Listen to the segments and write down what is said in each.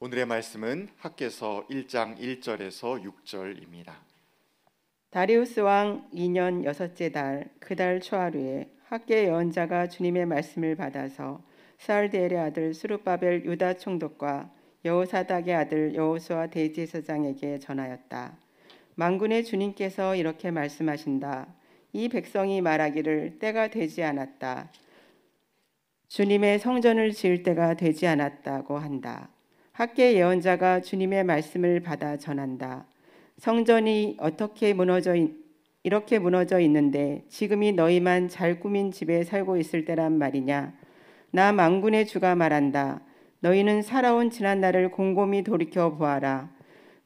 오늘의 말씀은 학계서 1장 1절에서 6절입니다. 다리우스 왕 2년 여섯째 달 그 달 초하루에 학계 예언자가 주님의 말씀을 받아서 스알데엘의 아들 수르바벨 유다 총독과 여호사닥의 아들 여호수아 대제사장에게 전하였다. 만군의 주님께서 이렇게 말씀하신다. 이 백성이 말하기를 때가 되지 않았다. 주님의 성전을 지을 때가 되지 않았다고 한다. 학계 예언자가 주님의 말씀을 받아 전한다. 성전이 어떻게 무너져 있, 이렇게 무너져 있는데 지금이 너희만 잘 꾸민 집에 살고 있을 때란 말이냐? 나 망군의 주가 말한다. 너희는 살아온 지난 날을 곰곰이 돌이켜 보아라.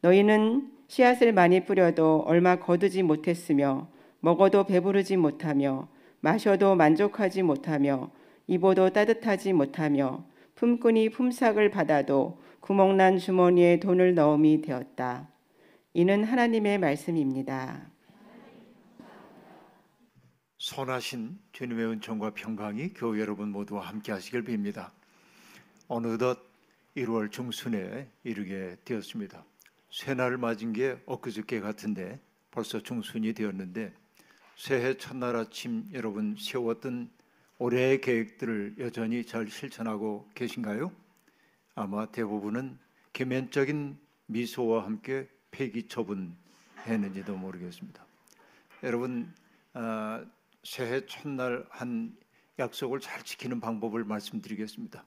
너희는 씨앗을 많이 뿌려도 얼마 거두지 못했으며 먹어도 배부르지 못하며 마셔도 만족하지 못하며 입어도 따뜻하지 못하며 품꾼이 품삯을 받아도 구멍난 주머니에 돈을 넣음이 되었다. 이는 하나님의 말씀입니다. 선하신 주님의 은총과 평강이 교회 여러분 모두와 함께 하시길 빕니다. 어느덧 1월 중순에 이르게 되었습니다. 새날을 맞은 게 엊그저께 같은데 벌써 중순이 되었는데 새해 첫날 아침 여러분 세웠던 올해의 계획들을 여전히 잘 실천하고 계신가요? 아마 대부분은 개면적인 미소와 함께 폐기 처분했는지도 모르겠습니다. 여러분 아, 새해 첫날 한 약속을 잘 지키는 방법을 말씀드리겠습니다.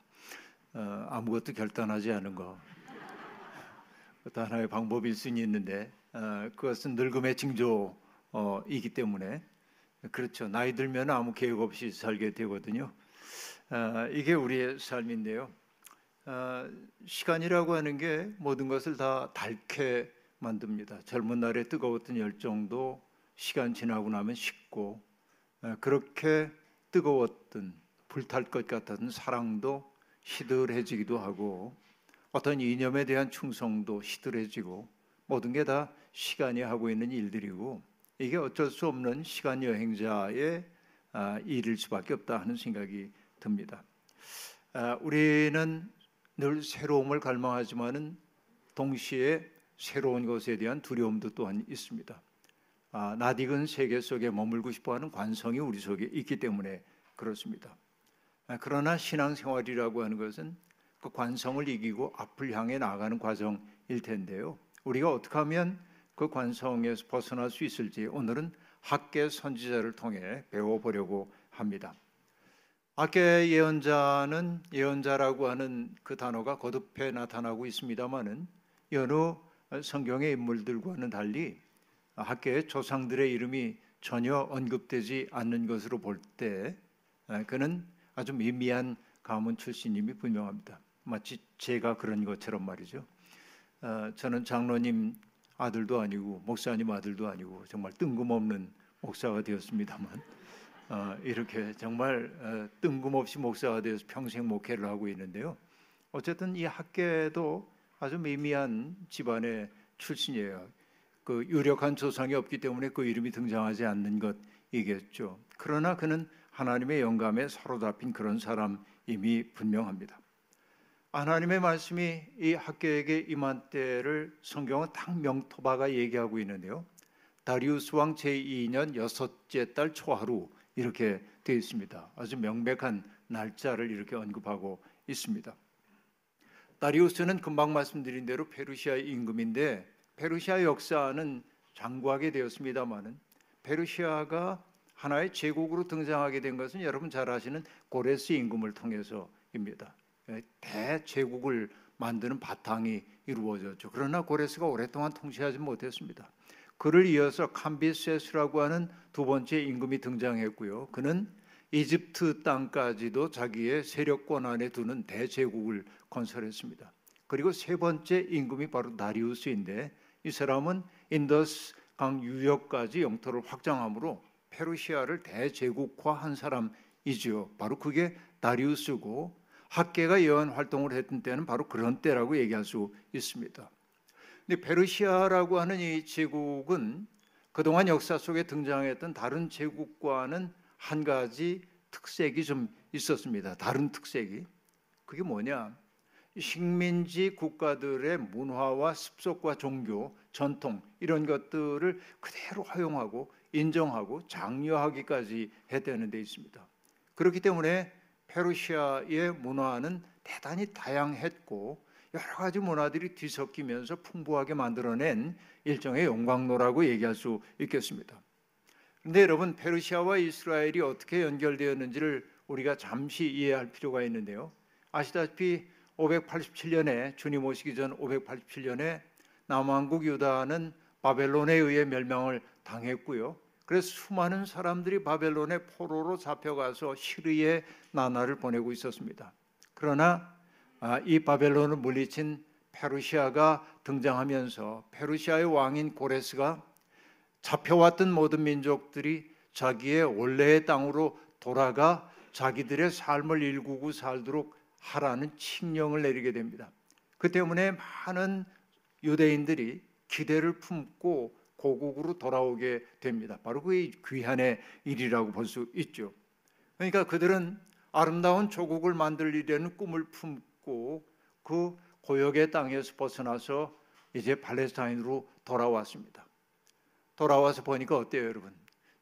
어, 아무것도 결단하지 않은 거. 그것도 하나의 방법일 수는 있는데 어, 그것은 늙음의 징조이기 때문에 그렇죠. 나이 들면 아무 계획 없이 살게 되거든요. 어, 이게 우리의 삶인데요. 어, 시간이라고 하는 게 모든 것을 다 닳게 만듭니다. 젊은 날에 뜨거웠던 열정도 시간 지나고 나면 식고 어, 그렇게 뜨거웠던 불탈 것 같았던 사랑도 시들해지기도 하고 어떤 이념에 대한 충성도 시들해지고 모든 게 다 시간이 하고 있는 일들이고 이게 어쩔 수 없는 시간 여행자의 아, 일일 수밖에 없다 하는 생각이 듭니다. 아, 우리는 늘 새로움을 갈망하지만은 동시에 새로운 것에 대한 두려움도 또한 있습니다. 아, 낯익은 세계 속에 머물고 싶어하는 관성이 우리 속에 있기 때문에 그렇습니다. 그러나 신앙생활이라고 하는 것은 그 관성을 이기고 앞을 향해 나아가는 과정일 텐데요. 우리가 어떻게 하면 그 관성에서 벗어날 수 있을지 오늘은 학계 선지자를 통해 배워보려고 합니다. 학계 예언자는 예언자라고 하는 그 단어가 거듭해 나타나고 있습니다만은 여러 성경의 인물들과는 달리 학계의 조상들의 이름이 전혀 언급되지 않는 것으로 볼 때 그는 아주 미미한 가문 출신임이 분명합니다. 마치 제가 그런 것처럼 말이죠. 저는 장로님 아들도 아니고 목사님 아들도 아니고 정말 뜬금없는 목사가 되었습니다만 어, 이렇게 정말 어, 뜬금없이 목사가 되어서 평생 목회를 하고 있는데요. 어쨌든 이 학계도 아주 미미한 집안의 출신이에요. 그 유력한 조상이 없기 때문에 그 이름이 등장하지 않는 것이겠죠. 그러나 그는 하나님의 영감에 사로잡힌 그런 사람임이 분명합니다. 하나님의 말씀이 이 학교에게 임한 때를 성경은 딱 명토바가 얘기하고 있는데요. 다리우스 왕 제2년 여섯째 달 초하루 이렇게 되어 있습니다. 아주 명백한 날짜를 이렇게 언급하고 있습니다. 다리우스는 금방 말씀드린 대로 페르시아 임금인데 페르시아 역사는 장구하게 되었습니다마는 페르시아가 하나의 제국으로 등장하게 된 것은 여러분 잘 아시는 고레스 임금을 통해서입니다. 예, 대제국을 만드는 바탕이 이루어졌죠. 그러나 고레스가 오랫동안 통치하지 못했습니다. 그를 이어서 캄비세스라고 하는 두 번째 임금이 등장했고요. 그는 이집트 땅까지도 자기의 세력권 안에 두는 대제국을 건설했습니다. 그리고 세 번째 임금이 바로 다리우스인데 이 사람은 인더스 강 유역까지 영토를 확장함으로 페르시아를 대제국화한 사람이지요. 바로 그게 다리우스고 학개가 예언 활동을 했던 때는 바로 그런 때라고 얘기할 수 있습니다. 근데 페르시아라고 하는 이 제국은 그동안 역사 속에 등장했던 다른 제국과는 한 가지 특색이 좀 있었습니다. 다른 특색이. 그게 뭐냐? 식민지 국가들의 문화와 습속과 종교, 전통 이런 것들을 그대로 허용하고 인정하고 장려하기까지 해대는 데 있습니다. 그렇기 때문에 페르시아의 문화는 대단히 다양했고 여러 가지 문화들이 뒤섞이면서 풍부하게 만들어낸 일종의 영광로라고 얘기할 수 있겠습니다. 그런데 여러분 페르시아와 이스라엘이 어떻게 연결되었는지를 우리가 잠시 이해할 필요가 있는데요. 아시다시피 587년에 주님 오시기 전 587년에 남왕국 유다는 바벨론에 의해 멸망을 당했고요. 그래서 수많은 사람들이 바벨론의 포로로 잡혀가서 시리의 나날을 보내고 있었습니다. 그러나 아, 이 바벨론을 물리친 페르시아가 등장하면서 페르시아의 왕인 고레스가 잡혀왔던 모든 민족들이 자기의 원래의 땅으로 돌아가 자기들의 삶을 일구고 살도록 하라는 칙령을 내리게 됩니다. 그 때문에 많은 유대인들이 기대를 품고 고국으로 돌아오게 됩니다. 바로 그 귀한의 일이라고 볼 수 있죠. 그러니까 그들은 아름다운 조국을 만들려는 꿈을 품고 그 고역의 땅에서 벗어나서 이제 팔레스타인으로 돌아왔습니다. 돌아와서 보니까 어때요, 여러분?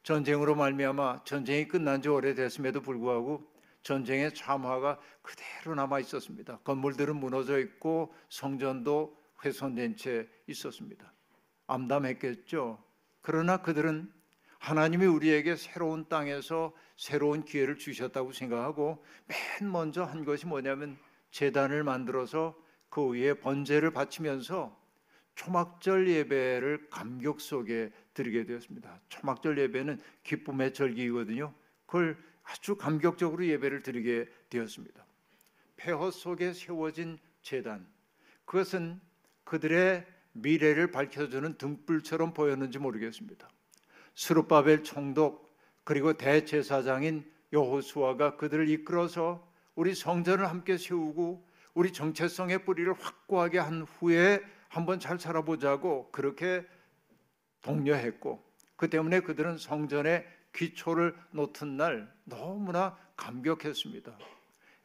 전쟁으로 말미암아 전쟁이 끝난 지 오래됐음에도 불구하고 전쟁의 참화가 그대로 남아 있었습니다. 건물들은 무너져 있고 성전도 훼손된 채 있었습니다. 암담했겠죠. 그러나 그들은 하나님이 우리에게 새로운 땅에서 새로운 기회를 주셨다고 생각하고 맨 먼저 한 것이 뭐냐면 재단을 만들어서 그 위에 번제를 바치면서 초막절 예배를 감격 속에 드리게 되었습니다. 초막절 예배는 기쁨의 절기이거든요. 그걸 아주 감격적으로 예배를 드리게 되었습니다. 폐허 속에 세워진 재단 그것은 그들의 미래를 밝혀주는 등불처럼 보였는지 모르겠습니다. 스룹바벨 총독 그리고 대제사장인 여호수아가 그들을 이끌어서 우리 성전을 함께 세우고 우리 정체성의 뿌리를 확고하게 한 후에 한번 잘 살아보자고 그렇게 독려했고 그 때문에 그들은 성전의 기초를 놓던 날 너무나 감격했습니다.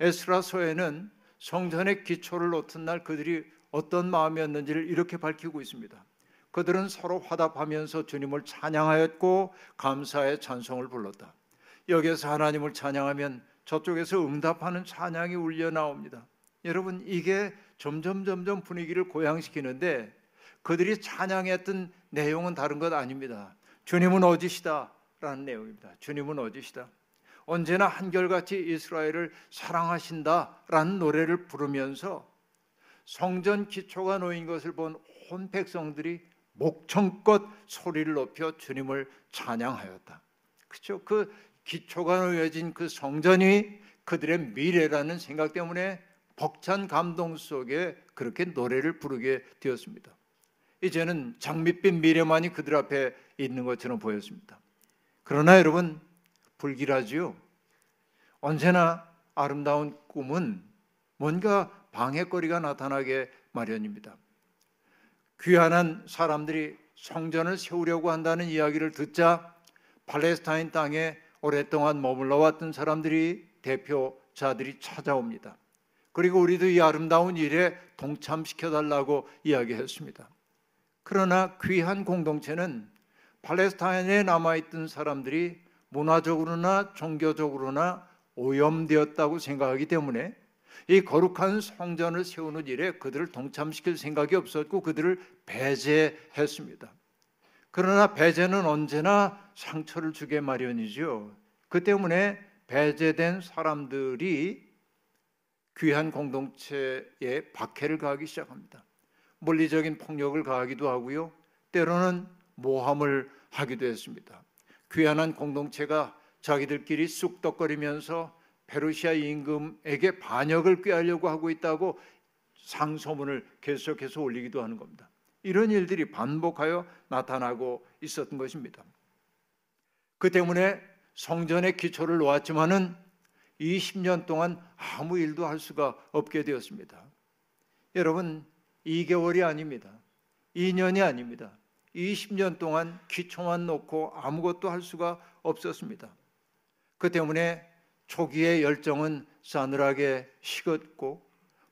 에스라서에는 성전의 기초를 놓던 날 그들이 어떤 마음이었는지를 이렇게 밝히고 있습니다. 그들은 서로 화답하면서 주님을 찬양하였고 감사의 찬송을 불렀다. 여기서 하나님을 찬양하면 저쪽에서 응답하는 찬양이 울려 나옵니다. 여러분 이게 점점 점점 분위기를 고양시키는데 그들이 찬양했던 내용은 다른 것 아닙니다. 주님은 어디시다라는 내용입니다. 주님은 어디시다. 언제나 한결같이 이스라엘을 사랑하신다라는 노래를 부르면서 성전 기초가 놓인 것을 본 온 백성들이 목청껏 소리를 높여 주님을 찬양하였다. 그렇죠? 그 기초가 놓여진 그 성전이 그들의 미래라는 생각 때문에 벅찬 감동 속에 그렇게 노래를 부르게 되었습니다. 이제는 장밋빛 미래만이 그들 앞에 있는 것처럼 보였습니다. 그러나 여러분 불길하지요. 언제나 아름다운 꿈은 뭔가 방해거리가 나타나게 마련입니다. 귀한한 사람들이 성전을 세우려고 한다는 이야기를 듣자 팔레스타인 땅에 오랫동안 머물러 왔던 사람들이 대표자들이 찾아옵니다. 그리고 우리도 이 아름다운 일에 동참시켜 달라고 이야기했습니다. 그러나 귀한 공동체는 팔레스타인에 남아 있던 사람들이 문화적으로나 종교적으로나 오염되었다고 생각하기 때문에 이 거룩한 성전을 세우는 일에 그들을 동참시킬 생각이 없었고 그들을 배제했습니다. 그러나 배제는 언제나 상처를 주게 마련이죠. 그 때문에 배제된 사람들이 귀한 공동체에 박해를 가하기 시작합니다. 물리적인 폭력을 가하기도 하고요. 때로는 모함을 하기도 했습니다. 귀한한 공동체가 자기들끼리 쑥덕거리면서 페르시아 임금에게 반역을 꾀하려고 하고 있다고 상소문을 계속해서 올리기도 하는 겁니다. 이런 일들이 반복하여 나타나고 있었던 것입니다. 그 때문에 성전의 기초를 놓았지만은 20년 동안 아무 일도 할 수가 없게 되었습니다. 여러분, 2개월이 아닙니다. 2년이 아닙니다. 20년 동안 기초만 놓고 아무것도 할 수가 없었습니다. 그 때문에 초기의 열정은 싸늘하게 식었고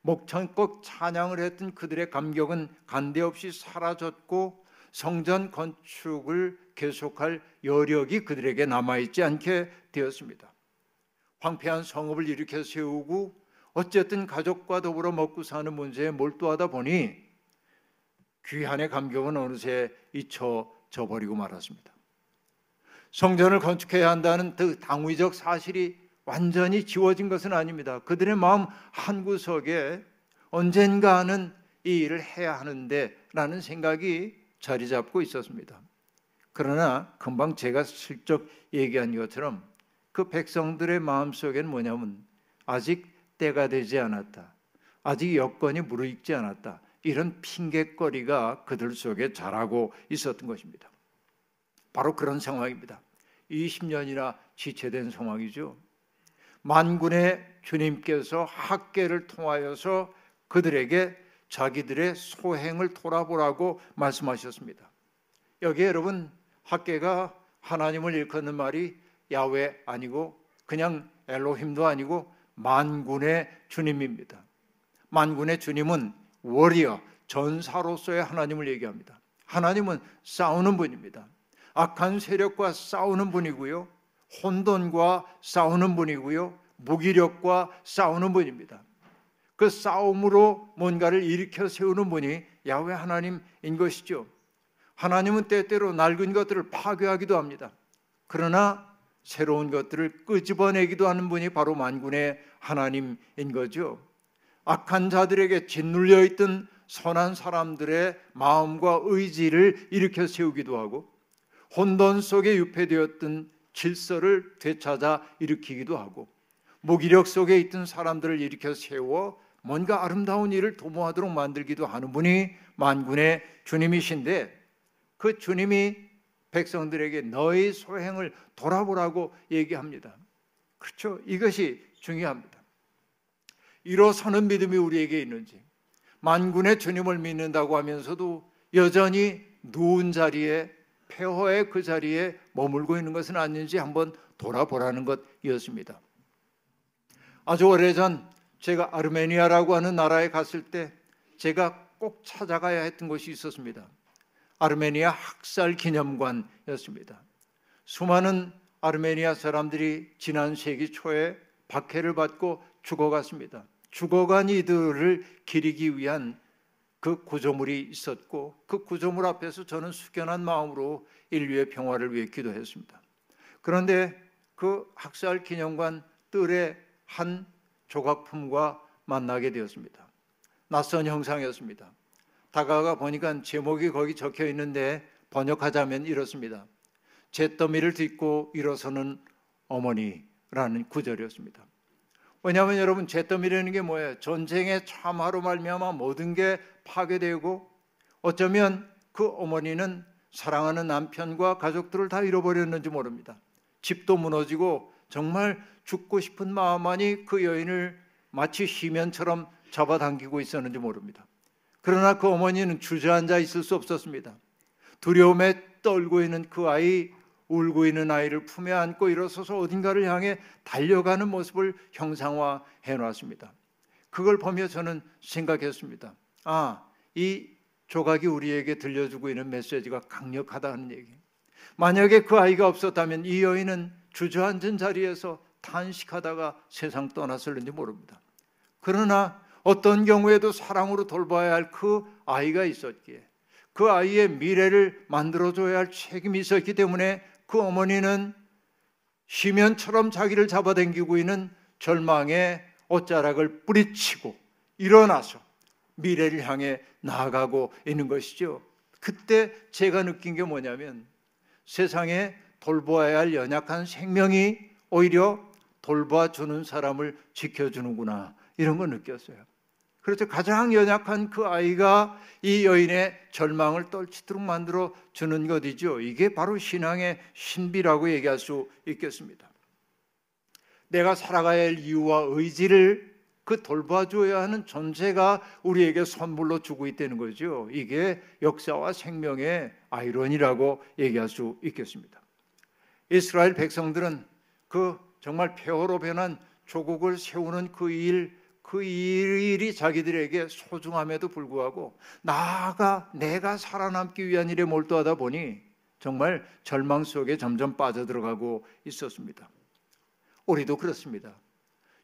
목청껏 찬양을 했던 그들의 감격은 간데없이 사라졌고 성전 건축을 계속할 여력이 그들에게 남아있지 않게 되었습니다. 황폐한 성읍을 일으켜 세우고 어쨌든 가족과 더불어 먹고 사는 문제에 몰두하다 보니 귀한의 감격은 어느새 잊혀져 버리고 말았습니다. 성전을 건축해야 한다는 그 당위적 사실이 완전히 지워진 것은 아닙니다. 그들의 마음 한 구석에 언젠가는 이 일을 해야 하는데라는 생각이 자리 잡고 있었습니다. 그러나 금방 제가 슬쩍 얘기한 것처럼 그 백성들의 마음 속에는 뭐냐면 아직 때가 되지 않았다. 아직 여건이 무르익지 않았다. 이런 핑계거리가 그들 속에 자라고 있었던 것입니다. 바로 그런 상황입니다. 20년이나 지체된 상황이죠. 만군의 주님께서 학계를 통하여서 그들에게 자기들의 소행을 돌아보라고 말씀하셨습니다. 여기에 여러분 학계가 하나님을 일컫는 말이 야외 아니고 그냥 엘로힘도 아니고 만군의 주님입니다. 만군의 주님은 워리어 전사로서의 하나님을 얘기합니다. 하나님은 싸우는 분입니다. 악한 세력과 싸우는 분이고요. 혼돈과 싸우는 분이고요. 무기력과 싸우는 분입니다. 그 싸움으로 뭔가를 일으켜 세우는 분이 야훼 하나님인 것이죠. 하나님은 때때로 낡은 것들을 파괴하기도 합니다. 그러나 새로운 것들을 끄집어내기도 하는 분이 바로 만군의 하나님인 거죠. 악한 자들에게 짓눌려 있던 선한 사람들의 마음과 의지를 일으켜 세우기도 하고 혼돈 속에 유폐되었던 질서를 되찾아 일으키기도 하고 무기력 속에 있던 사람들을 일으켜 세워 뭔가 아름다운 일을 도모하도록 만들기도 하는 분이 만군의 주님이신데 그 주님이 백성들에게 너희 소행을 돌아보라고 얘기합니다. 그렇죠? 이것이 중요합니다. 일어서는 믿음이 우리에게 있는지 만군의 주님을 믿는다고 하면서도 여전히 누운 자리에 폐허의 그 자리에 머물고 있는 것은 아닌지 한번 돌아보라는 것이었습니다. 아주 오래전 제가 아르메니아라고 하는 나라에 갔을 때 제가 꼭 찾아가야 했던 곳이 있었습니다. 아르메니아 학살 기념관이었습니다. 수많은 아르메니아 사람들이 지난 세기 초에 박해를 받고 죽어갔습니다. 죽어간 이들을 기리기 위한 그 구조물이 있었고 그 구조물 앞에서 저는 숙연한 마음으로 인류의 평화를 위해 기도했습니다. 그런데 그 학살 기념관 뜰의 한 조각품과 만나게 되었습니다. 낯선 형상이었습니다. 다가가 보니까 제목이 거기 적혀 있는데 번역하자면 이렇습니다. 잿더미를 딛고 일어서는 어머니라는 구절이었습니다. 왜냐하면 여러분 잿더미라는 게 뭐예요? 전쟁의 참화로 말미암아 모든 게 파괴되고 어쩌면 그 어머니는 사랑하는 남편과 가족들을 다 잃어버렸는지 모릅니다. 집도 무너지고 정말 죽고 싶은 마음만이 그 여인을 마치 시면처럼 잡아당기고 있었는지 모릅니다. 그러나 그 어머니는 주저앉아 있을 수 없었습니다. 두려움에 떨고 있는 그 아이, 울고 있는 아이를 품에 안고 일어서서 어딘가를 향해 달려가는 모습을 형상화해 놨습니다. 그걸 보며 저는 생각했습니다. 아, 이 조각이 우리에게 들려주고 있는 메시지가 강력하다는 얘기. 만약에 그 아이가 없었다면 이 여인은 주저앉은 자리에서 탄식하다가 세상 떠났을는지 모릅니다. 그러나 어떤 경우에도 사랑으로 돌봐야 할 그 아이가 있었기에 그 아이의 미래를 만들어줘야 할 책임이 있었기 때문에 그 어머니는 시면처럼 자기를 잡아당기고 있는 절망의 옷자락을 뿌리치고 일어나서 미래를 향해 나아가고 있는 것이죠. 그때 제가 느낀 게 뭐냐면 세상에 돌보아야 할 연약한 생명이 오히려 돌봐주는 사람을 지켜주는구나 이런 걸 느꼈어요. 그렇죠. 가장 연약한 그 아이가 이 여인의 절망을 떨치도록 만들어 주는 것이죠. 이게 바로 신앙의 신비라고 얘기할 수 있겠습니다. 내가 살아가야 할 이유와 의지를 그 돌봐줘야 하는 존재가 우리에게 선물로 주고 있다는 거죠. 이게 역사와 생명의 아이러니라고 얘기할 수 있겠습니다. 이스라엘 백성들은 그 정말 폐허로 변한 조국을 세우는 그 일, 그 일이 자기들에게 소중함에도 불구하고 나아가 내가 살아남기 위한 일에 몰두하다 보니 정말 절망 속에 점점 빠져들어가고 있었습니다. 우리도 그렇습니다.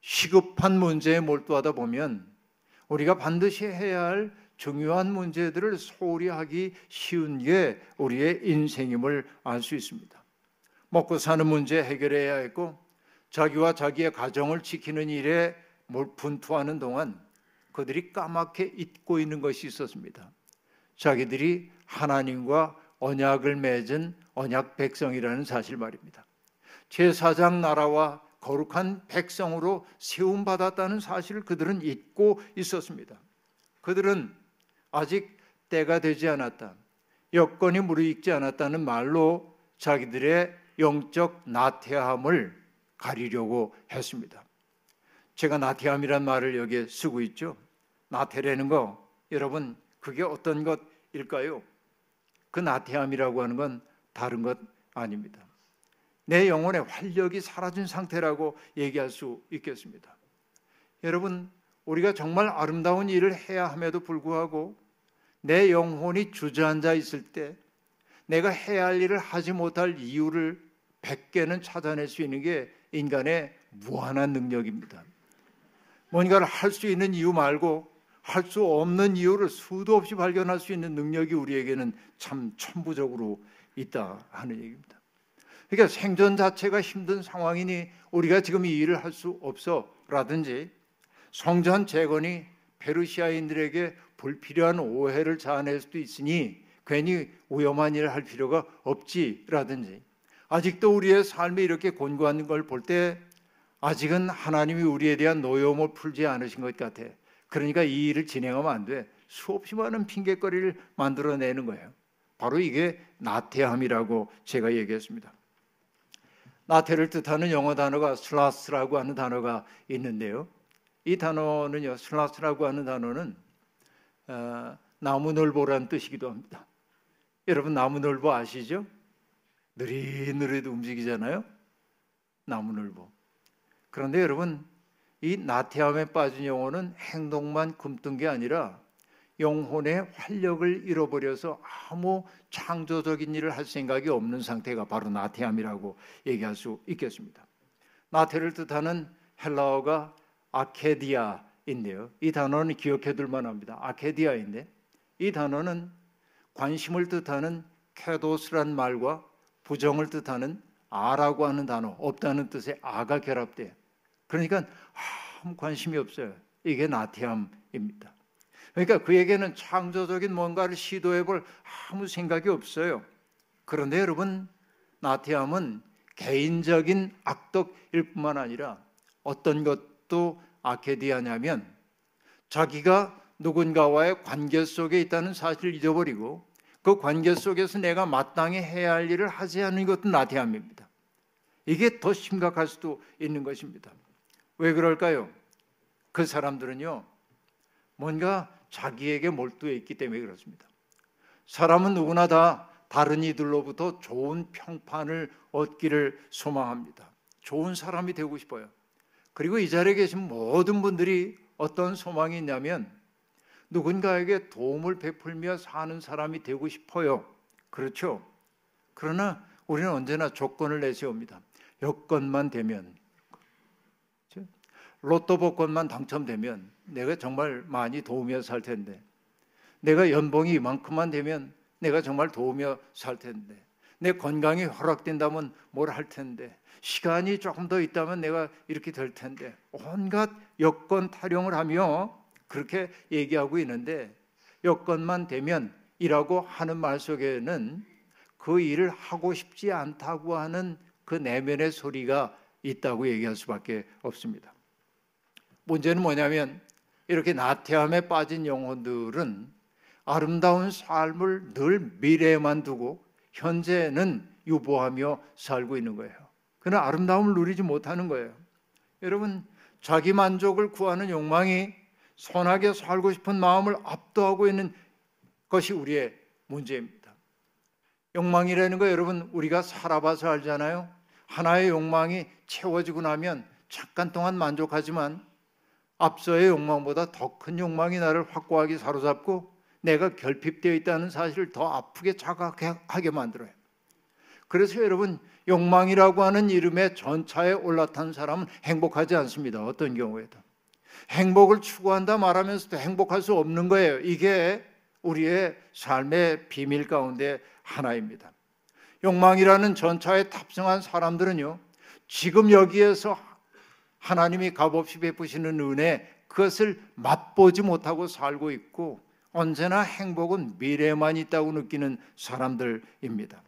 시급한 문제에 몰두하다 보면 우리가 반드시 해야 할 중요한 문제들을 소홀히 하기 쉬운 게 우리의 인생임을 알 수 있습니다. 먹고 사는 문제 해결해야 했고 자기와 자기의 가정을 지키는 일에 분투하는 동안 그들이 까맣게 잊고 있는 것이 있었습니다. 자기들이 하나님과 언약을 맺은 언약 백성이라는 사실 말입니다. 제사장 나라와 거룩한 백성으로 세움 받았다는 사실을 그들은 잊고 있었습니다. 그들은 아직 때가 되지 않았다. 여건이 무르익지 않았다는 말로 자기들의 영적 나태함을 가리려고 했습니다. 제가 나태함이란 말을 여기에 쓰고 있죠. 나태라는 거 여러분 그게 어떤 것일까요? 그 나태함이라고 하는 건 다른 것 아닙니다. 내 영혼의 활력이 사라진 상태라고 얘기할 수 있겠습니다. 여러분, 우리가 정말 아름다운 일을 해야 함에도 불구하고 내 영혼이 주저앉아 있을 때 내가 해야 할 일을 하지 못할 이유를 100개는 찾아낼 수 있는 게 인간의 무한한 능력입니다. 뭔가를 할 수 있는 이유 말고 할 수 없는 이유를 수도 없이 발견할 수 있는 능력이 우리에게는 참 천부적으로 있다 하는 얘기입니다. 그러니까 생존 자체가 힘든 상황이니 우리가 지금 이 일을 할 수 없어라든지 성전 재건이 페르시아인들에게 불필요한 오해를 자아낼 수도 있으니 괜히 위험한 일을 할 필요가 없지라든지 아직도 우리의 삶이 이렇게 곤고한 걸 볼 때 아직은 하나님이 우리에 대한 노여움을 풀지 않으신 것 같아. 그러니까 이 일을 진행하면 안 돼. 수없이 많은 핑계거리를 만들어내는 거예요. 바로 이게 나태함이라고 제가 얘기했습니다. 나태를 뜻하는 영어 단어가 슬라스라고 하는 단어가 있는데요. 이 단어는요, 슬라스라고 하는 단어는 어, 나무늘보라는 뜻이기도 합니다. 여러분 나무늘보 아시죠? 느릿느릿 움직이잖아요. 나무늘보. 그런데 여러분 이 나태함에 빠진 영혼은 행동만 굼뜬 게 아니라 영혼의 활력을 잃어버려서 아무 창조적인 일을 할 생각이 없는 상태가 바로 나태함이라고 얘기할 수 있겠습니다. 나태를 뜻하는 헬라어가 아케디아인데요. 이 단어는 기억해 둘 만합니다. 아케디아인데 이 단어는 관심을 뜻하는 케도스란 말과 부정을 뜻하는 아라고 하는 단어, 없다는 뜻의 아가 결합돼. 그러니까 아무 관심이 없어요. 이게 나태함입니다. 그러니까 그에게는 창조적인 뭔가를 시도해 볼 아무 생각이 없어요. 그런데 여러분, 나태함은 개인적인 악덕일 뿐만 아니라 어떤 것도 아케디아냐면 자기가 누군가와의 관계 속에 있다는 사실을 잊어버리고 그 관계 속에서 내가 마땅히 해야 할 일을 하지 않는 것도 나태함입니다. 이게 더 심각할 수도 있는 것입니다. 왜 그럴까요? 그 사람들은요, 뭔가 자기에게 몰두해 있기 때문에 그렇습니다. 사람은 누구나 다 다른 이들로부터 좋은 평판을 얻기를 소망합니다. 좋은 사람이 되고 싶어요. 그리고 이 자리에 계신 모든 분들이 어떤 소망이 있냐면 누군가에게 도움을 베풀며 사는 사람이 되고 싶어요. 그렇죠? 그러나 우리는 언제나 조건을 내세웁니다. 여건만 되면 로또 복권만 당첨되면 내가 정말 많이 도우며 살 텐데 내가 연봉이 이만큼만 되면 내가 정말 도우며 살 텐데 내 건강이 허락된다면 뭘 할 텐데 시간이 조금 더 있다면 내가 이렇게 될 텐데 온갖 여건 타령을 하며 그렇게 얘기하고 있는데 여건만 되면 이라고 하는 말 속에는 그 일을 하고 싶지 않다고 하는 그 내면의 소리가 있다고 얘기할 수밖에 없습니다. 문제는 뭐냐면 이렇게 나태함에 빠진 영혼들은 아름다운 삶을 늘 미래에만 두고 현재는 유보하며 살고 있는 거예요. 그러나 아름다움을 누리지 못하는 거예요. 여러분, 자기 만족을 구하는 욕망이 선하게 살고 싶은 마음을 압도하고 있는 것이 우리의 문제입니다. 욕망이라는 거 여러분 우리가 살아봐서 알잖아요. 하나의 욕망이 채워지고 나면 잠깐 동안 만족하지만 앞서의 욕망보다 더 큰 욕망이 나를 확고하게 사로잡고 내가 결핍되어 있다는 사실을 더 아프게 자각하게 만들어요. 그래서 여러분 욕망이라고 하는 이름의 전차에 올라탄 사람은 행복하지 않습니다. 어떤 경우에도 행복을 추구한다 말하면서도 행복할 수 없는 거예요. 이게 우리의 삶의 비밀 가운데 하나입니다. 욕망이라는 전차에 탑승한 사람들은요, 지금 여기에서 하나님이 값없이 베푸시는 은혜, 그것을 맛보지 못하고 살고 있고, 언제나 행복은 미래만 있다고 느끼는 사람들입니다.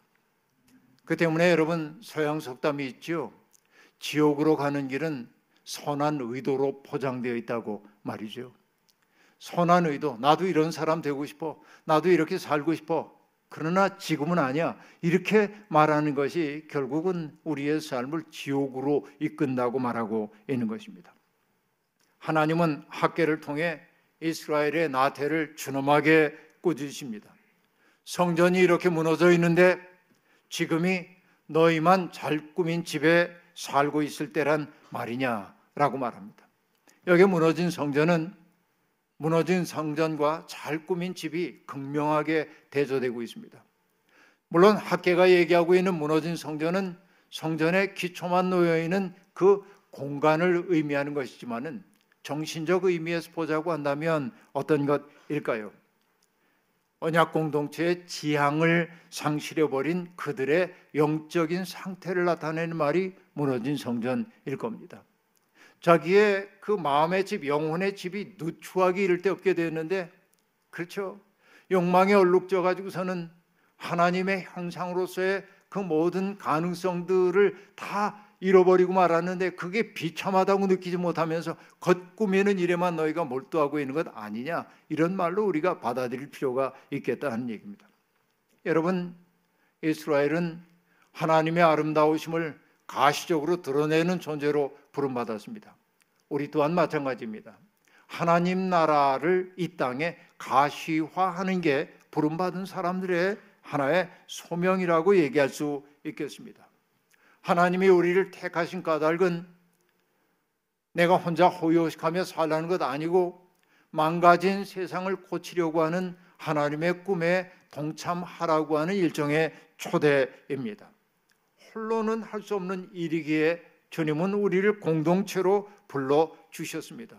그 때문에 여러분, 서양 속담이 있죠. 지옥으로 가는 길은 선한 의도로 포장되어 있다고 말이죠. 선한 의도, 나도 이런 사람 되고 싶어, 나도 이렇게 살고 싶어, 그러나 지금은 아니야. 이렇게 말하는 것이 결국은 우리의 삶을 지옥으로 이끈다고 말하고 있는 것입니다. 하나님은 학계를 통해 이스라엘의 나태를 준엄하게 꾸짖으십니다. 성전이 이렇게 무너져 있는데 지금이 너희만 잘 꾸민 집에 살고 있을 때란 말이냐라고 말합니다. 여기 무너진 성전은 무너진 성전과 잘 꾸민 집이 극명하게 대조되고 있습니다. 물론 학계가 얘기하고 있는 무너진 성전은 성전의 기초만 놓여 있는 그 공간을 의미하는 것이지만은 정신적 의미에서 보자고 한다면 어떤 것일까요? 언약 공동체의 지향을 상실해 버린 그들의 영적인 상태를 나타내는 말이 무너진 성전일 겁니다. 자기의 그 마음의 집, 영혼의 집이 누추하기 이를 데 없게 되었는데, 그렇죠? 욕망에 얼룩져 가지고서는 하나님의 형상으로서의 그 모든 가능성들을 다 잃어버리고 말았는데 그게 비참하다고 느끼지 못하면서 겉꾸미는 일에만 너희가 몰두하고 있는 것 아니냐 이런 말로 우리가 받아들일 필요가 있겠다 하는 얘기입니다. 여러분 이스라엘은 하나님의 아름다우심을 가시적으로 드러내는 존재로 부름받았습니다. 우리 또한 마찬가지입니다. 하나님 나라를 이 땅에 가시화하는 게 부름받은 사람들의 하나의 소명이라고 얘기할 수 있겠습니다. 하나님이 우리를 택하신 까닭은 내가 혼자 호요식하며 살라는 것 아니고 망가진 세상을 고치려고 하는 하나님의 꿈에 동참하라고 하는 일종의 초대입니다. 홀로는 할 수 없는 일이기에 주님은 우리를 공동체로 불러 주셨습니다.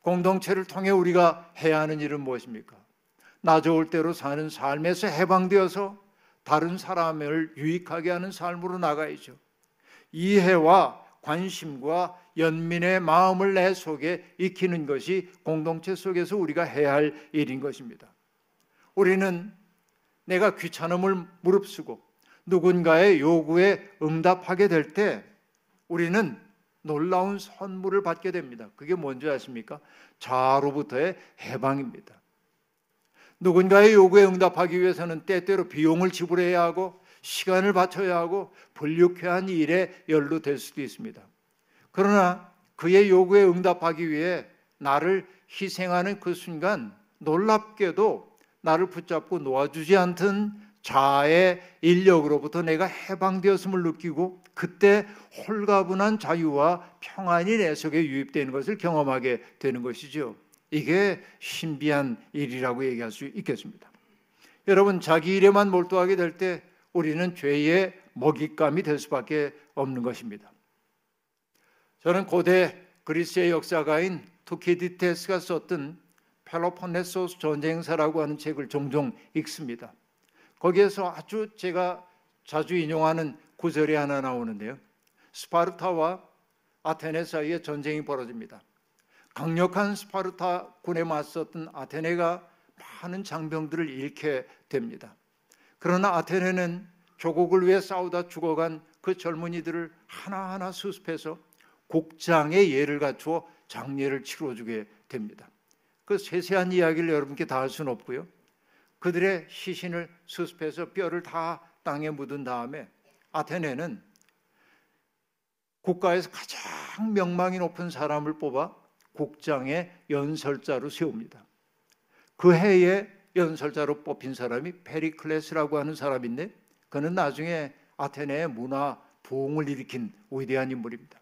공동체를 통해 우리가 해야 하는 일은 무엇입니까? 나 좋을 대로 사는 삶에서 해방되어서 다른 사람을 유익하게 하는 삶으로 나가야죠. 이해와 관심과 연민의 마음을 내 속에 익히는 것이 공동체 속에서 우리가 해야 할 일인 것입니다. 우리는 내가 귀찮음을 무릅쓰고 누군가의 요구에 응답하게 될 때 우리는 놀라운 선물을 받게 됩니다. 그게 뭔지 아십니까? 자로부터의 해방입니다. 누군가의 요구에 응답하기 위해서는 때때로 비용을 지불해야 하고 시간을 바쳐야 하고 불육회한 일에 연루될 수도 있습니다. 그러나 그의 요구에 응답하기 위해 나를 희생하는 그 순간 놀랍게도 나를 붙잡고 놓아주지 않던 자아의 인력으로부터 내가 해방되었음을 느끼고 그때 홀가분한 자유와 평안이 내 속에 유입되는 것을 경험하게 되는 것이죠. 이게 신비한 일이라고 얘기할 수 있겠습니다. 여러분 자기 일에만 몰두하게 될 때 우리는 죄의 먹잇감이 될 수밖에 없는 것입니다. 저는 고대 그리스의 역사가인 투키디테스가 썼던 펠로폰네소스 전쟁사라고 하는 책을 종종 읽습니다. 거기에서 아주 제가 자주 인용하는 구절이 하나 나오는데요. 스파르타와 아테네 사이에 전쟁이 벌어집니다. 강력한 스파르타 군에 맞섰던 아테네가 많은 장병들을 잃게 됩니다. 그러나 아테네는 조국을 위해 싸우다 죽어간 그 젊은이들을 하나하나 수습해서 국장의 예를 갖추어 장례를 치러주게 됩니다. 그 세세한 이야기를 여러분께 다 할 수는 없고요. 그들의 시신을 수습해서 뼈를 다 땅에 묻은 다음에 아테네는 국가에서 가장 명망이 높은 사람을 뽑아 국장의 연설자로 세웁니다. 그 해에 연설자로 뽑힌 사람이 페리클레스라고 하는 사람인데 그는 나중에 아테네의 문화 부흥을 일으킨 위대한 인물입니다.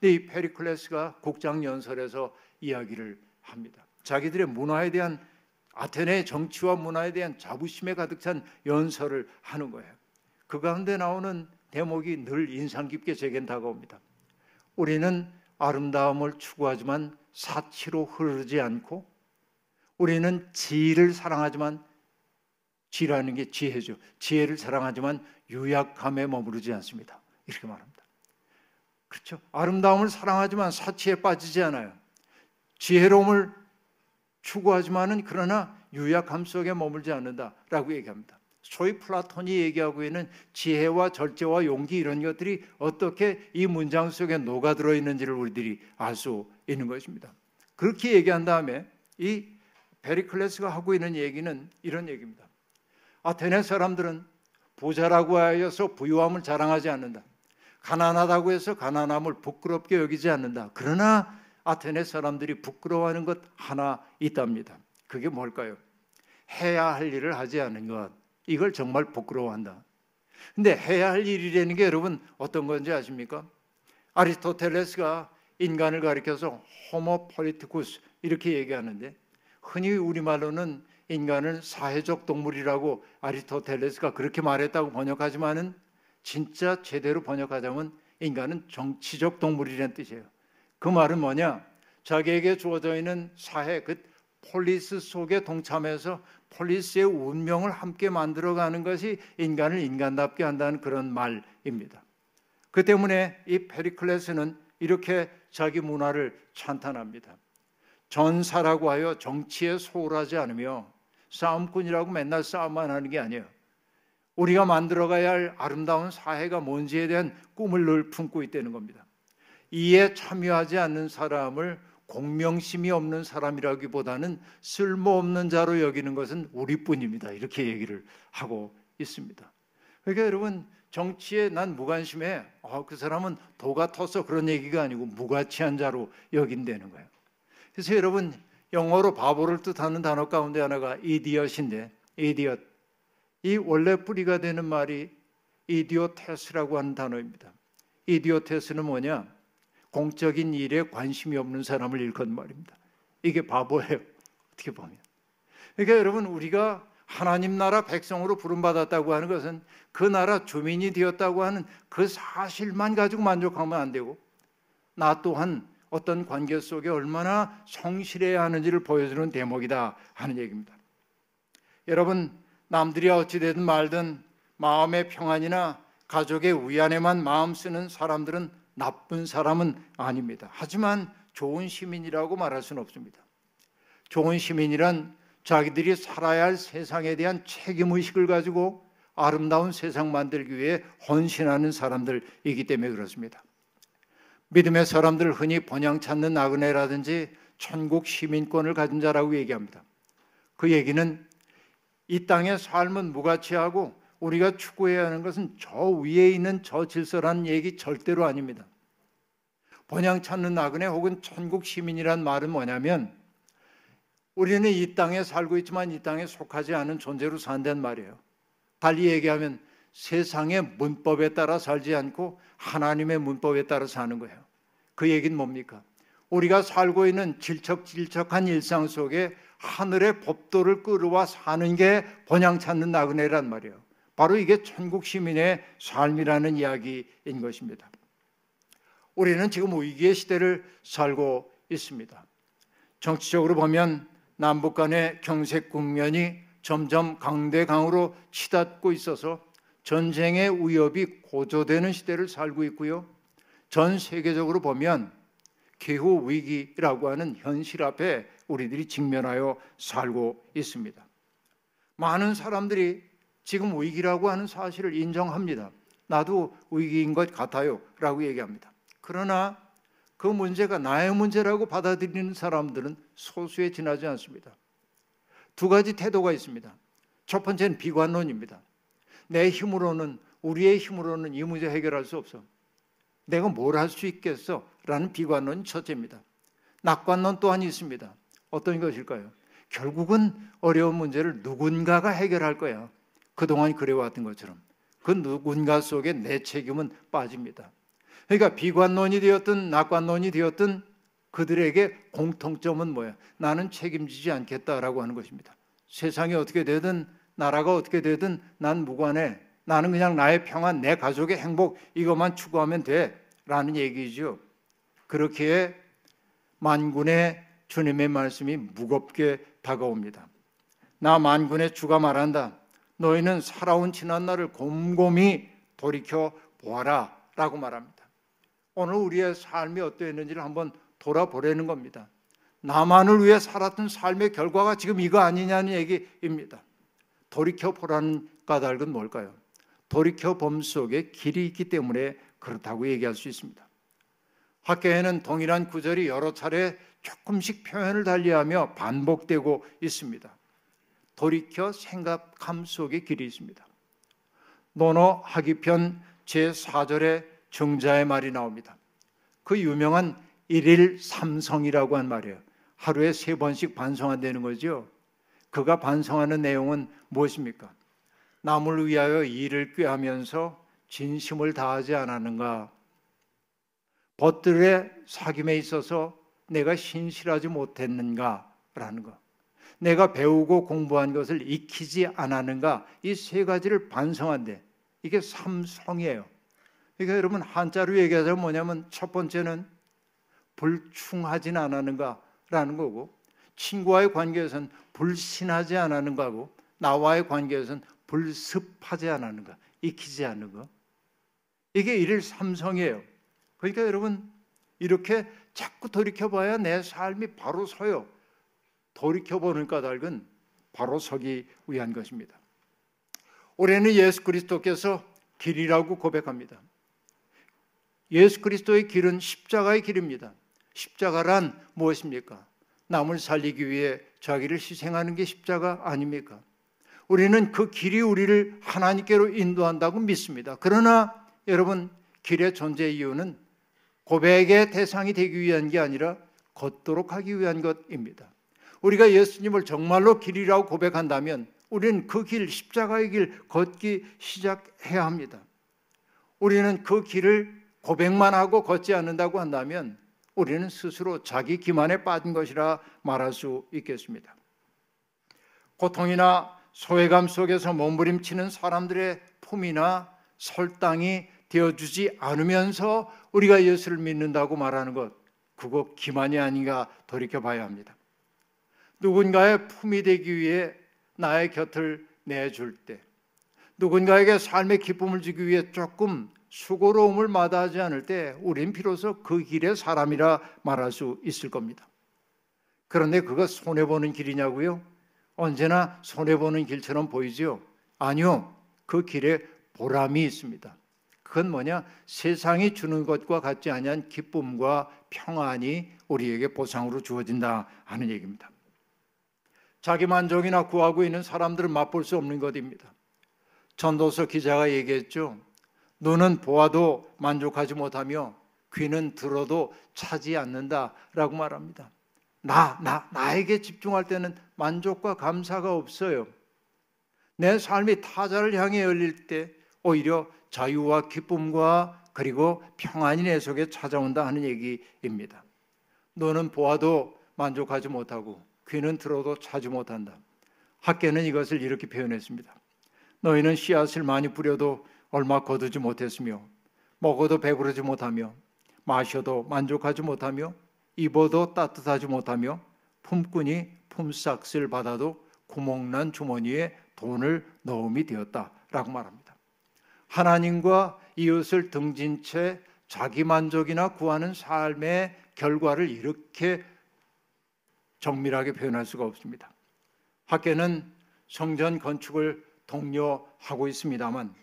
근데 이 페리클레스가 국장 연설에서 이야기를 합니다. 자기들의 문화에 대한 아테네의 정치와 문화에 대한 자부심에 가득 찬 연설을 하는 거예요. 그 가운데 나오는 대목이 늘 인상 깊게 제겐 다가옵니다. 우리는 아름다움을 추구하지만 사치로 흐르지 않고 우리는 지혜를 사랑하지만 지라는 게 지혜죠. 지혜를 사랑하지만 유약함에 머무르지 않습니다. 이렇게 말합니다. 그렇죠. 아름다움을 사랑하지만 사치에 빠지지 않아요. 지혜로움을 추구하지만은 그러나 유약함 속에 머물지 않는다라고 얘기합니다. 소위 플라톤이 얘기하고 있는 지혜와 절제와 용기 이런 것들이 어떻게 이 문장 속에 녹아들어 있는지를 우리들이 알 수 있는 것입니다. 그렇게 얘기한 다음에 이 베리클레스가 하고 있는 얘기는 이런 얘기입니다. 아테네 사람들은 부자라고 하여서 부유함을 자랑하지 않는다. 가난하다고 해서 가난함을 부끄럽게 여기지 않는다. 그러나 아테네 사람들이 부끄러워하는 것 하나 있답니다. 그게 뭘까요? 해야 할 일을 하지 않는 것. 이걸 정말 부끄러워한다. 근데 해야 할 일이라는 게 여러분 어떤 건지 아십니까? 아리스토텔레스가 인간을 가리켜서 Homo politicus 이렇게 얘기하는데 흔히 우리말로는 인간은 사회적 동물이라고 아리스토텔레스가 그렇게 말했다고 번역하지만은 진짜 제대로 번역하자면 인간은 정치적 동물이라는 뜻이에요. 그 말은 뭐냐? 자기에게 주어져 있는 사회 그 폴리스 속에 동참해서 폴리스의 운명을 함께 만들어가는 것이 인간을 인간답게 한다는 그런 말입니다. 그 때문에 이 페리클레스는 이렇게 자기 문화를 찬탄합니다. 전사라고 하여 정치에 소홀하지 않으며 싸움꾼이라고 맨날 싸움만 하는 게 아니에요. 우리가 만들어가야 할 아름다운 사회가 뭔지에 대한 꿈을 늘 품고 있다는 겁니다. 이에 참여하지 않는 사람을 공명심이 없는 사람이라기보다는 쓸모없는 자로 여기는 것은 우리뿐입니다. 이렇게 얘기를 하고 있습니다. 그러니까 여러분 정치에 난 무관심해. 어, 그 사람은 도가 터서 그런 얘기가 아니고 무가치한 자로 여긴다는 거예요. 그래서 여러분 영어로 바보를 뜻하는 단어 가운데 하나가 이디엇인데 이디엇 이 원래 뿌리가 되는 말이 이디오테스라고 하는 단어입니다. 이디오테스는 뭐냐? 공적인 일에 관심이 없는 사람을 일컫는 말입니다. 이게 바보예요. 어떻게 보면. 그러니까 여러분 우리가 하나님 나라 백성으로 부름받았다고 하는 것은 그 나라 주민이 되었다고 하는 그 사실만 가지고 만족하면 안 되고 나 또한 어떤 관계 속에 얼마나 성실해야 하는지를 보여주는 대목이다 하는 얘기입니다. 여러분 남들이 어찌되든 말든 마음의 평안이나 가족의 위안에만 마음 쓰는 사람들은 나쁜 사람은 아닙니다. 하지만 좋은 시민이라고 말할 수는 없습니다. 좋은 시민이란 자기들이 살아야 할 세상에 대한 책임 의식을 가지고 아름다운 세상 만들기 위해 헌신하는 사람들이기 때문에 그렇습니다. 믿음의 사람들 흔히 번양 찾는 나그네라든지 천국 시민권을 가진 자라고 얘기합니다. 그 얘기는 이 땅의 삶은 무가치하고 우리가 추구해야 하는 것은 저 위에 있는 저 질서라는 얘기 절대로 아닙니다. 번양 찾는 나그네 혹은 천국 시민이란 말은 뭐냐면 우리는 이 땅에 살고 있지만 이 땅에 속하지 않은 존재로 산다는 말이에요. 달리 얘기하면 세상의 문법에 따라 살지 않고 하나님의 문법에 따라 사는 거예요. 그 얘기는 뭡니까? 우리가 살고 있는 질척질척한 일상 속에 하늘의 법도를 끌어와 사는 게 번양 찾는 나그네란 말이에요. 바로 이게 천국 시민의 삶이라는 이야기인 것입니다. 우리는 지금 위기의 시대를 살고 있습니다. 정치적으로 보면 남북 간의 경색 국면이 점점 강대강으로 치닫고 있어서 전쟁의 위협이 고조되는 시대를 살고 있고요. 전 세계적으로 보면 기후 위기라고 하는 현실 앞에 우리들이 직면하여 살고 있습니다. 많은 사람들이 지금 위기라고 하는 사실을 인정합니다. 나도 위기인 것 같아요. 라고 얘기합니다. 그러나 그 문제가 나의 문제라고 받아들이는 사람들은 소수에 지나지 않습니다. 두 가지 태도가 있습니다. 첫 번째는 비관론입니다. 내 힘으로는 우리의 힘으로는 이 문제 해결할 수 없어. 내가 뭘 할 수 있겠어? 라는 비관론이 첫째입니다. 낙관론 또한 있습니다. 어떤 것일까요? 결국은 어려운 문제를 누군가가 해결할 거야. 그동안 그래왔던 것처럼. 그 누군가 속에 내 책임은 빠집니다. 그러니까 비관론이 되었든 낙관론이 되었든 그들에게 공통점은 뭐야? 나는 책임지지 않겠다라고 하는 것입니다. 세상이 어떻게 되든 나라가 어떻게 되든 난 무관해. 나는 그냥 나의 평안, 내 가족의 행복 이것만 추구하면 돼라는 얘기죠. 그렇게 만군의 주님의 말씀이 무겁게 다가옵니다. 나 만군의 주가 말한다. 너희는 살아온 지난 날을 곰곰이 돌이켜 보아라 라고 말합니다. 오늘 우리의 삶이 어떠했는지를 한번 돌아보려는 겁니다. 나만을 위해 살았던 삶의 결과가 지금 이거 아니냐는 얘기입니다. 돌이켜 보라는 까닭은 뭘까요? 돌이켜 봄 속에 길이 있기 때문에 그렇다고 얘기할 수 있습니다. 학계에는 동일한 구절이 여러 차례 조금씩 표현을 달리하며 반복되고 있습니다. 돌이켜 생각함 속에 길이 있습니다. 논어 하기편 제4절에 정자의 말이 나옵니다. 그 유명한 일일 삼성이라고 한 말이에요. 하루에 세 번씩 반성한다는 거죠. 그가 반성하는 내용은 무엇입니까? 남을 위하여 일을 꾀하면서 진심을 다하지 않았는가? 벗들의 사귐에 있어서 내가 신실하지 못했는가라는 것. 내가 배우고 공부한 것을 익히지 않았는가? 이 세 가지를 반성한대. 이게 삼성이에요. 그러니까 여러분 한자로 얘기하자면 뭐냐면 첫 번째는 불충하진 않았는가라는 거고 친구와의 관계에서는 불신하지 않았는가 하고 나와의 관계에서는 불습하지 않았는가 익히지 않는 거 이게 일일 삼성이에요. 그러니까 여러분 이렇게 자꾸 돌이켜봐야 내 삶이 바로 서요. 돌이켜보는 까닭은 바로 서기 위한 것입니다. 올해는 예수 그리스도께서 길이라고 고백합니다. 예수 그리스도의 길은 십자가의 길입니다. 십자가란 무엇입니까? 남을 살리기 위해 자기를 희생하는 게 십자가 아닙니까? 우리는 그 길이 우리를 하나님께로 인도한다고 믿습니다. 그러나 여러분, 길의 존재 이유는 고백의 대상이 되기 위한 게 아니라 걷도록 하기 위한 것입니다. 우리가 예수님을 정말로 길이라고 고백한다면 우리는 그 길, 십자가의 길 걷기 시작해야 합니다. 우리는 그 길을 고백만 하고 걷지 않는다고 한다면 우리는 스스로 자기 기만에 빠진 것이라 말할 수 있겠습니다. 고통이나 소외감 속에서 몸부림치는 사람들의 품이나 설당이 되어주지 않으면서 우리가 예수를 믿는다고 말하는 것, 그거 기만이 아닌가 돌이켜 봐야 합니다. 누군가의 품이 되기 위해 나의 곁을 내줄 때, 누군가에게 삶의 기쁨을 주기 위해 조금 수고로움을 마다하지 않을 때, 우린 비로소 그 길의 사람이라 말할 수 있을 겁니다. 그런데 그거 손해보는 길이냐고요? 언제나 손해보는 길처럼 보이지요? 아니요. 그 길에 보람이 있습니다. 그건 뭐냐? 세상이 주는 것과 같지 아니한 기쁨과 평안이 우리에게 보상으로 주어진다 하는 얘기입니다. 자기 만족이나 구하고 있는 사람들은 맛볼 수 없는 것입니다. 전도서 기자가 얘기했죠. 눈은 보아도 만족하지 못하며 귀는 들어도 차지 않는다라고 말합니다. 나, 나, 나에게 집중할 때는 만족과 감사가 없어요. 내 삶이 타자를 향해 열릴 때 오히려 자유와 기쁨과 그리고 평안이 내 속에 찾아온다 하는 얘기입니다. 너는 보아도 만족하지 못하고 귀는 들어도 차지 못한다. 학계는 이것을 이렇게 표현했습니다. 너희는 씨앗을 많이 뿌려도 얼마 거두지 못했으며 먹어도 배부르지 못하며 마셔도 만족하지 못하며 입어도 따뜻하지 못하며 품꾼이 품삯을 받아도 구멍난 주머니에 돈을 넣음이 되었다라고 말합니다. 하나님과 이웃을 등진 채 자기 만족이나 구하는 삶의 결과를 이렇게 정밀하게 표현할 수가 없습니다. 학계는 성전 건축을 독려하고 있습니다만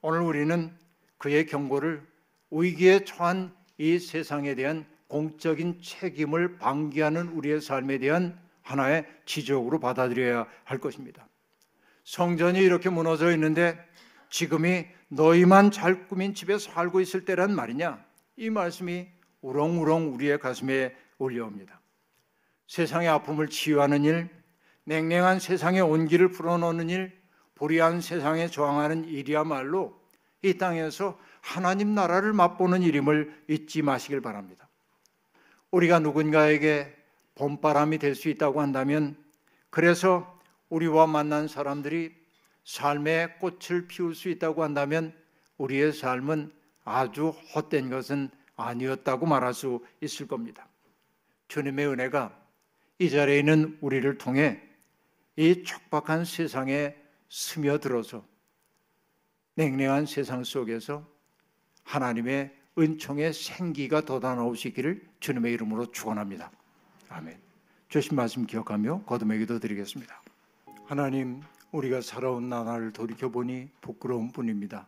오늘 우리는 그의 경고를 위기에 처한 이 세상에 대한 공적인 책임을 방기하는 우리의 삶에 대한 하나의 지적으로 받아들여야 할 것입니다. 성전이 이렇게 무너져 있는데 지금이 너희만 잘 꾸민 집에 살고 있을 때란 말이냐? 이 말씀이 우렁우렁 우리의 가슴에 올려옵니다. 세상의 아픔을 치유하는 일, 냉랭한 세상의 온기를 풀어놓는 일, 불의한 세상에 저항하는 일이야말로 이 땅에서 하나님 나라를 맛보는 일임을 잊지 마시길 바랍니다. 우리가 누군가에게 봄바람이 될 수 있다고 한다면 그래서 우리와 만난 사람들이 삶의 꽃을 피울 수 있다고 한다면 우리의 삶은 아주 헛된 것은 아니었다고 말할 수 있을 겁니다. 주님의 은혜가 이 자리에 있는 우리를 통해 이 촉박한 세상에 스며들어서 냉랭한 세상 속에서 하나님의 은총의 생기가 돋아나오시기를 주님의 이름으로 축원합니다. 아멘. 주신 말씀 기억하며 거듭의 기도 드리겠습니다. 하나님, 우리가 살아온 나날을 돌이켜 보니 부끄러운 뿐입니다.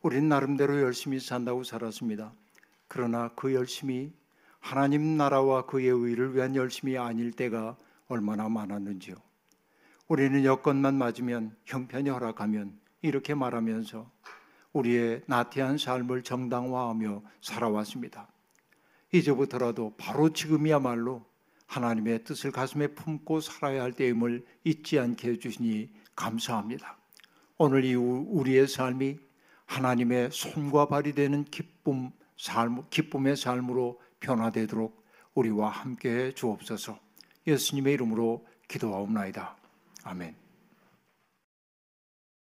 우린 나름대로 열심히 산다고 살았습니다. 그러나 그 열심이 하나님 나라와 그의 의를 위한 열심이 아닐 때가 얼마나 많았는지요. 우리는 여건만 맞으면 형편이 허락하면 이렇게 말하면서 우리의 나태한 삶을 정당화하며 살아왔습니다. 이제부터라도 바로 지금이야말로 하나님의 뜻을 가슴에 품고 살아야 할 때임을 잊지 않게 해주시니 감사합니다. 오늘 이후 우리의 삶이 하나님의 손과 발이 되는 기쁨, 삶, 기쁨의 삶으로 변화되도록 우리와 함께 해 주옵소서. 예수님의 이름으로 기도하옵나이다. 아멘.